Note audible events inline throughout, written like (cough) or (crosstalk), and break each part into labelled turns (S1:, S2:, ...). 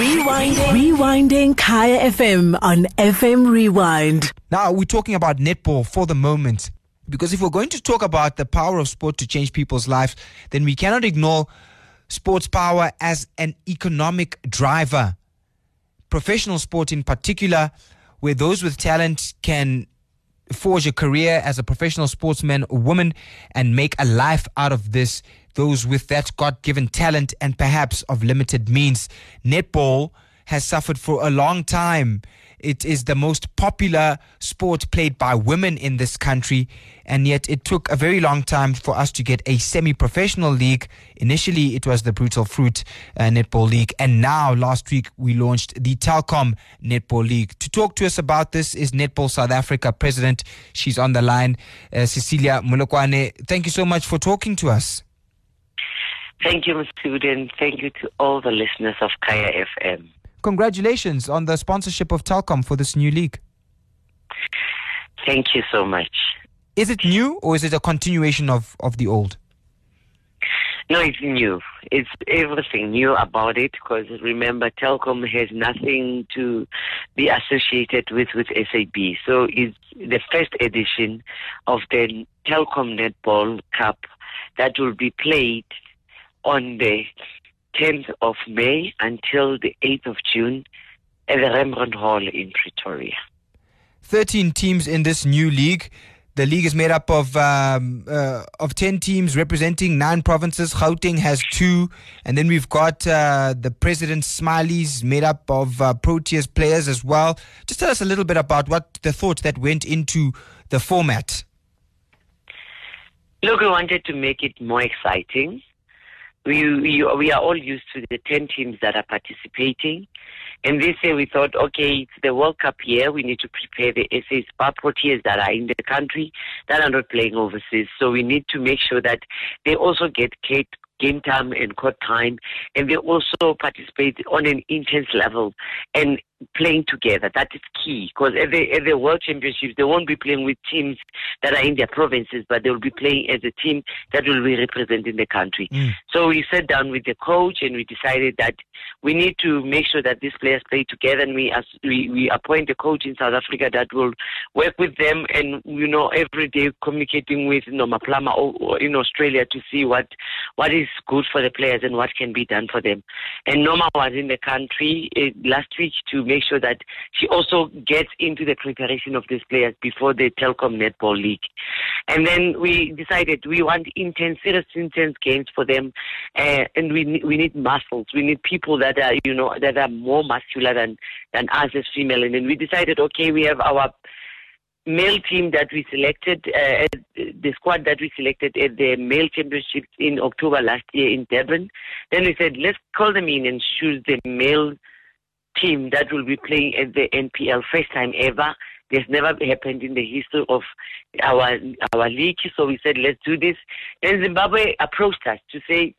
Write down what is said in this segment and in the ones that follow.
S1: Rewinding. Rewinding Kaya FM on FM Rewind.
S2: Now, we're talking about netball for the moment. Because if we're going to talk about the power of sport to change people's lives, then we cannot ignore sports power as an economic driver. Professional sport, in particular, where those with talent can forge a career as a professional sportsman or woman and make a life out of this. Those with that God given talent and perhaps of limited means. Netball has suffered for a long time. It is the most popular sport played by women in this country, and yet it took a very long time for us to get a semi professional league. Initially, it was the Brutal Fruit uh, Netball League, and now last week we launched the Telkom Netball League. To talk to us about this is Netball South Africa president. She's on the line, uh, Cecilia Molekwane. Thank you so much for talking to us.
S3: Thank you, Mr. Student. Thank you to all the listeners of Kaya FM.
S2: Congratulations on the sponsorship of Telkom for this new league.
S3: Thank you so much.
S2: Is it new or is it a continuation of, of the old?
S3: No, it's new. It's everything new about it because remember, Telkom has nothing to be associated with with SAB. So it's the first edition of the Telkom Netball Cup that will be played on the 10th of May until the 8th of June at the Rembrandt Hall in Pretoria.
S2: 13 teams in this new league. The league is made up of um, uh, of 10 teams representing nine provinces. Gauteng has two. And then we've got uh, the President's Smileys made up of uh, Proteas players as well. Just tell us a little bit about what the thought that went into the format.
S3: Look, we wanted to make it more exciting we, we, we are all used to the 10 teams that are participating. And this year we thought, okay, it's the World Cup year. We need to prepare the SA Spar Proteas that are in the country that are not playing overseas. So we need to make sure that they also get game time and court time, and they also participate on an intense level. And playing together. That is key because at the, at the World Championships, they won't be playing with teams that are in their provinces, but they will be playing as a team that will be representing the country. Mm. So we sat down with the coach and we decided that we need to make sure that these players play together and we, as, we, we appoint a coach in South Africa that will work with them and, you know, every day communicating with Norma or in Australia to see what, what is good for the players and what can be done for them. And Norma was in the country uh, last week to make sure that she also gets into the preparation of these players before the Telkom Netball League. And then we decided we want intense, serious, intense games for them, uh, and we we need muscles. We need people that are you know that are more muscular than than us as female. And then we decided, okay, we have our male team that we selected, uh, the squad that we selected at the male championships in October last year in Durban. Then we said, let's call them in and choose the male team that will be playing at the NPL first time ever. This never happened in the history of our our league. So we said, let's do this. Then Zimbabwe approached us to say,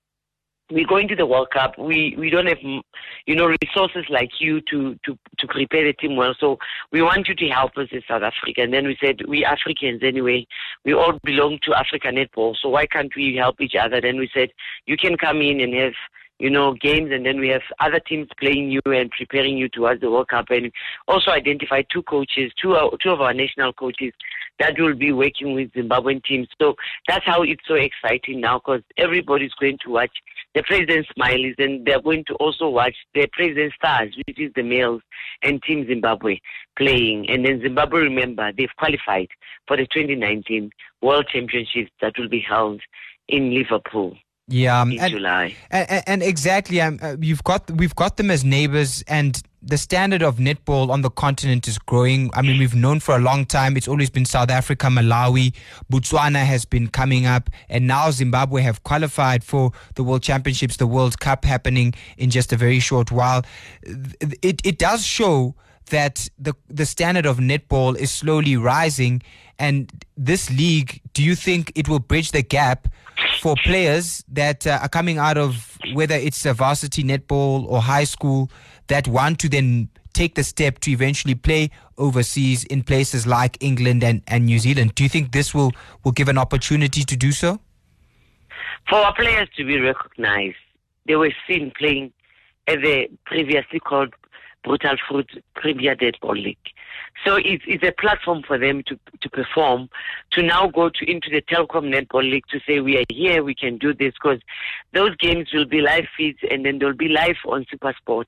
S3: we're going to the World Cup. We we don't have you know resources like you to to to prepare the team well. So we want you to help us in South Africa. And then we said we Africans anyway. We all belong to Africa netball. So why can't we help each other? Then we said you can come in and have you know, games, and then we have other teams playing you and preparing you towards the World Cup, and also identify two coaches, two two of our national coaches that will be working with Zimbabwean teams. So that's how it's so exciting now, because everybody's going to watch the president's Smileys, and they're going to also watch the president's Stars, which is the males, and Team Zimbabwe playing. And then Zimbabwe, remember, they've qualified for the 2019 World Championships that will be held in Liverpool.
S2: Yeah,
S3: in and, July.
S2: And, and exactly, um, uh, you've got we've got them as neighbors, and the standard of netball on the continent is growing. I mean, we've known for a long time. It's always been South Africa, Malawi, Botswana has been coming up, and now Zimbabwe have qualified for the World Championships, the World Cup happening in just a very short while. It it does show that the the standard of netball is slowly rising, and this league. Do you think it will bridge the gap? for players that uh, are coming out of whether it's a varsity netball or high school that want to then take the step to eventually play overseas in places like England and, and New Zealand. Do you think this will, will give an opportunity to do so?
S3: For our players to be recognized, they were seen playing at the previously called Brutal Fruit Premier Netball League. So it's, it's a platform for them to, to perform, to now go to into the Telkom Netball League to say we are here, we can do this, because those games will be live feeds and then they'll be live on Supersport.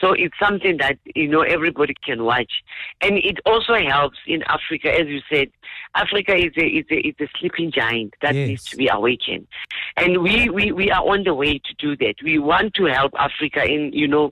S3: So it's something that you know everybody can watch, and it also helps in Africa, as you said. Africa is a is a, is a sleeping giant that
S2: Yes.
S3: needs to be awakened, and we, we we are on the way to do that. We want to help Africa in you know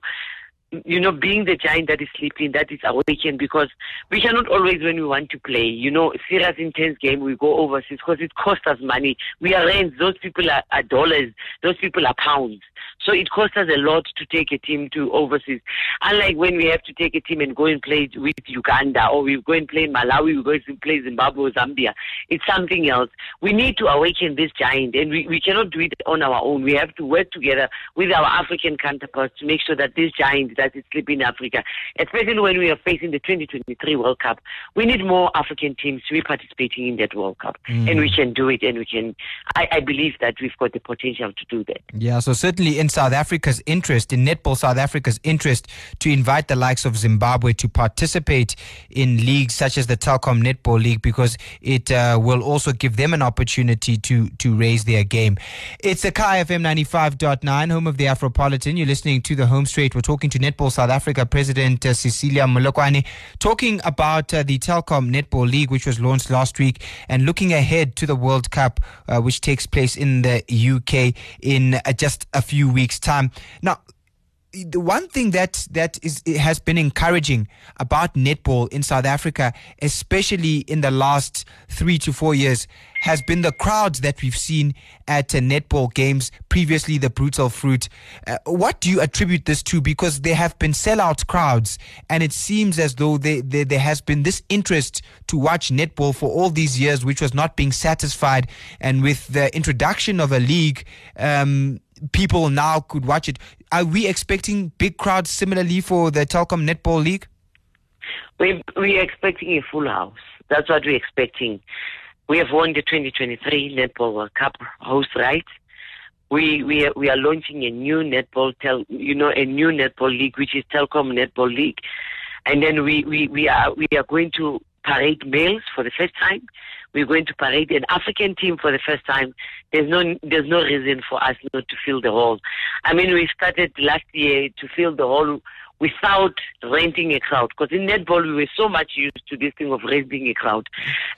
S3: you know, being the giant that is sleeping, that is awakened because we cannot always, when we want to play, you know, serious, intense game, we go overseas because it costs us money. We are rands, those people are, are dollars, those people are pounds. So it costs us a lot to take a team to overseas. Unlike when we have to take a team and go and play with Uganda or we go and play in Malawi, we go and play Zimbabwe or Zambia. It's something else. We need to awaken this giant and we, we cannot do it on our own. We have to work together with our African counterparts to make sure that this giant that is sleeping in Africa, especially when we are facing the 2023 World Cup, we need more African teams to be participating in that World Cup. And we mm. can do it and we can, I, I believe that we've got the potential to do that.
S2: Yeah, so certainly in South Africa's interest, in Netball South Africa's interest, to invite the likes of Zimbabwe to participate in leagues such as the Telkom Netball League because it uh, will also give them an opportunity to to raise their game. It's the Kaya FM 95.9, home of the Afropolitan. You're listening to the Home Straight. We're talking to Netball South Africa President uh, Cecilia Molekwane, talking about uh, the Telkom Netball League, which was launched last week, and looking ahead to the World Cup, uh, which takes place in the UK in uh, just a few weeks' time. Now, the one thing that that is has been encouraging about netball in South Africa, especially in the last three to four years, has been the crowds that we've seen at uh, netball games. Previously, the brutal fruit. Uh, what do you attribute this to? Because there have been sellout crowds, and it seems as though they, they, there has been this interest to watch netball for all these years, which was not being satisfied. And with the introduction of a league. Um, people now could watch it. Are we expecting big crowds similarly for the Telkom Netball League?
S3: We we are expecting a full house. That's what we're expecting. We have won the 2023 Netball World Cup host rights. We we are, we are launching a new netball tel, you know a new netball league which is Telkom Netball League, and then we, we, we are we are going to parade males for the first time. We're going to parade an African team for the first time. There's no there's no reason for us not to fill the hall. I mean, we started last year to fill the hall without renting a crowd. Because in netball, we were so much used to this thing of renting a crowd.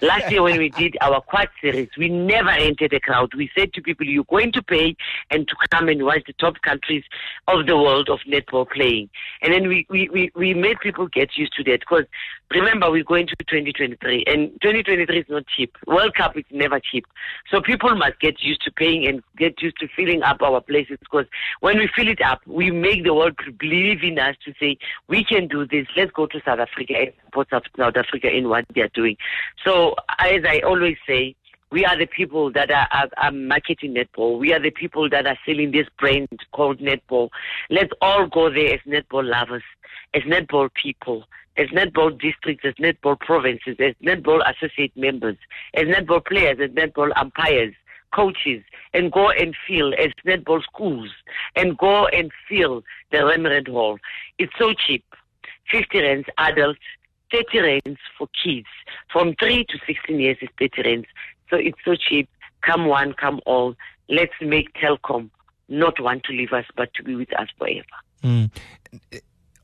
S3: Last year, when we did our quad series, we never rented a crowd. We said to people, you're going to pay and to come and watch the top countries of the world of netball playing. And then we, we, we, we made people get used to that. Because remember, we're going to 2023, and 2023 is not cheap. World Cup is never cheap. So people must get used to paying and get used to filling up our places. Because when we fill it up, we make the world believe in us to say we can do this. Let's go to South Africa and support South Africa in what they are doing. So as I always say, we are the people that are, are, are marketing netball. We are the people that are selling this brand called netball. Let's all go there as netball lovers, as netball people, as netball districts, as netball provinces, as netball associate members, as netball players, as netball umpires coaches and go and fill as netball schools and go and fill the Rembrandt Hall. It's so cheap. 50 rands adults, 30 rands for kids. From 3 to 16 years is 30 rands. So it's so cheap. Come one, come all. Let's make Telkom not want to leave us, but to be with us forever.
S2: Mm.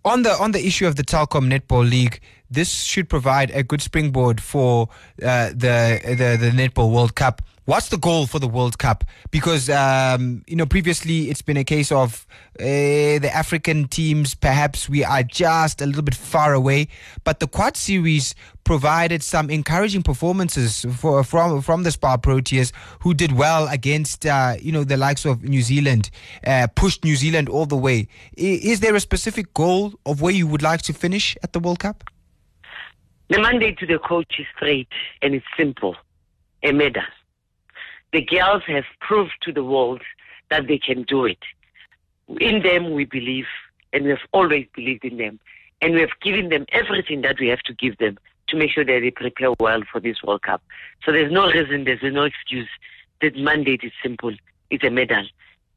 S2: On the on the issue of the Telkom Netball League, this should provide a good springboard for uh, the, the the Netball World Cup. What's the goal for the World Cup? Because um, you know previously it's been a case of uh, the African teams. Perhaps we are just a little bit far away, but the Quad Series provided some encouraging performances for, from from the Spar Proteas, who did well against uh, you know the likes of New Zealand, uh, pushed New Zealand all the way. Is there a specific goal of where you would like to finish at the World Cup?
S3: The mandate to the coach is straight and it's simple: a medal the girls have proved to the world that they can do it. In them, we believe, and we have always believed in them. And we have given them everything that we have to give them to make sure that they prepare well for this World Cup. So there's no reason, there's no excuse. The mandate is simple. It's a medal.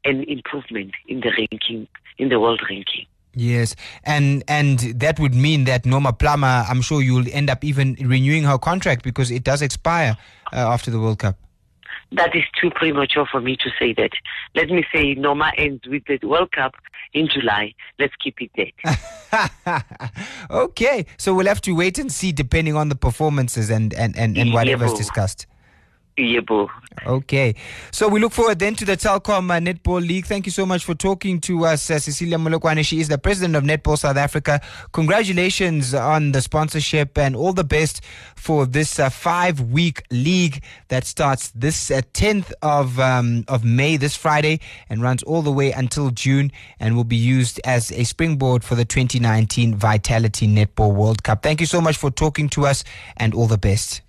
S3: and improvement in the ranking, in the world ranking.
S2: Yes, and and that would mean that Norma Plummer, I'm sure you'll end up even renewing her contract because it does expire uh, after the World Cup.
S3: That is too premature for me to say that. Let me say Norma ends with the World Cup in July. Let's keep it
S2: there. (laughs) okay, so we'll have to wait and see depending on the performances and and and, and whatever's discussed.
S3: Yebo.
S2: Okay. So we look forward then to the Telkom uh, Netball League. Thank you so much for talking to us, uh, Cecilia Molekwane. She is the president of Netball South Africa. Congratulations on the sponsorship and all the best for this uh, five week league that starts this 10th uh, of, um, of May, this Friday, and runs all the way until June and will be used as a springboard for the 2019 Vitality Netball World Cup. Thank you so much for talking to us and all the best.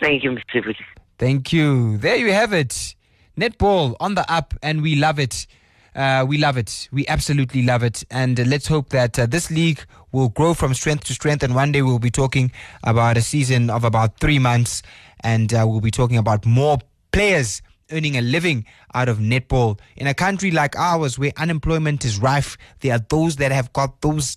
S3: Thank you, Mr. Woody.
S2: Thank you. There you have it. Netball on the up, and we love it. Uh, we love it. We absolutely love it. And uh, let's hope that uh, this league will grow from strength to strength. And one day we'll be talking about a season of about three months. And uh, we'll be talking about more players earning a living out of netball. In a country like ours where unemployment is rife, there are those that have got those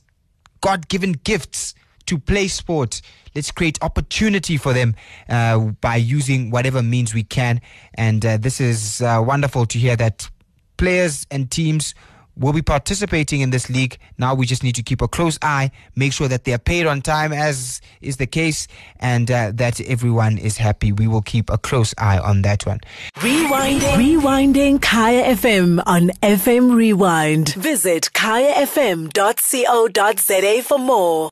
S2: God given gifts to play sport. Let's create opportunity for them uh, by using whatever means we can. And uh, this is uh, wonderful to hear that players and teams will be participating in this league. Now we just need to keep a close eye, make sure that they are paid on time, as is the case, and uh, that everyone is happy. We will keep a close eye on that one.
S1: Rewinding, rewinding Kaya FM on FM Rewind. Visit kayafm.co.za for more.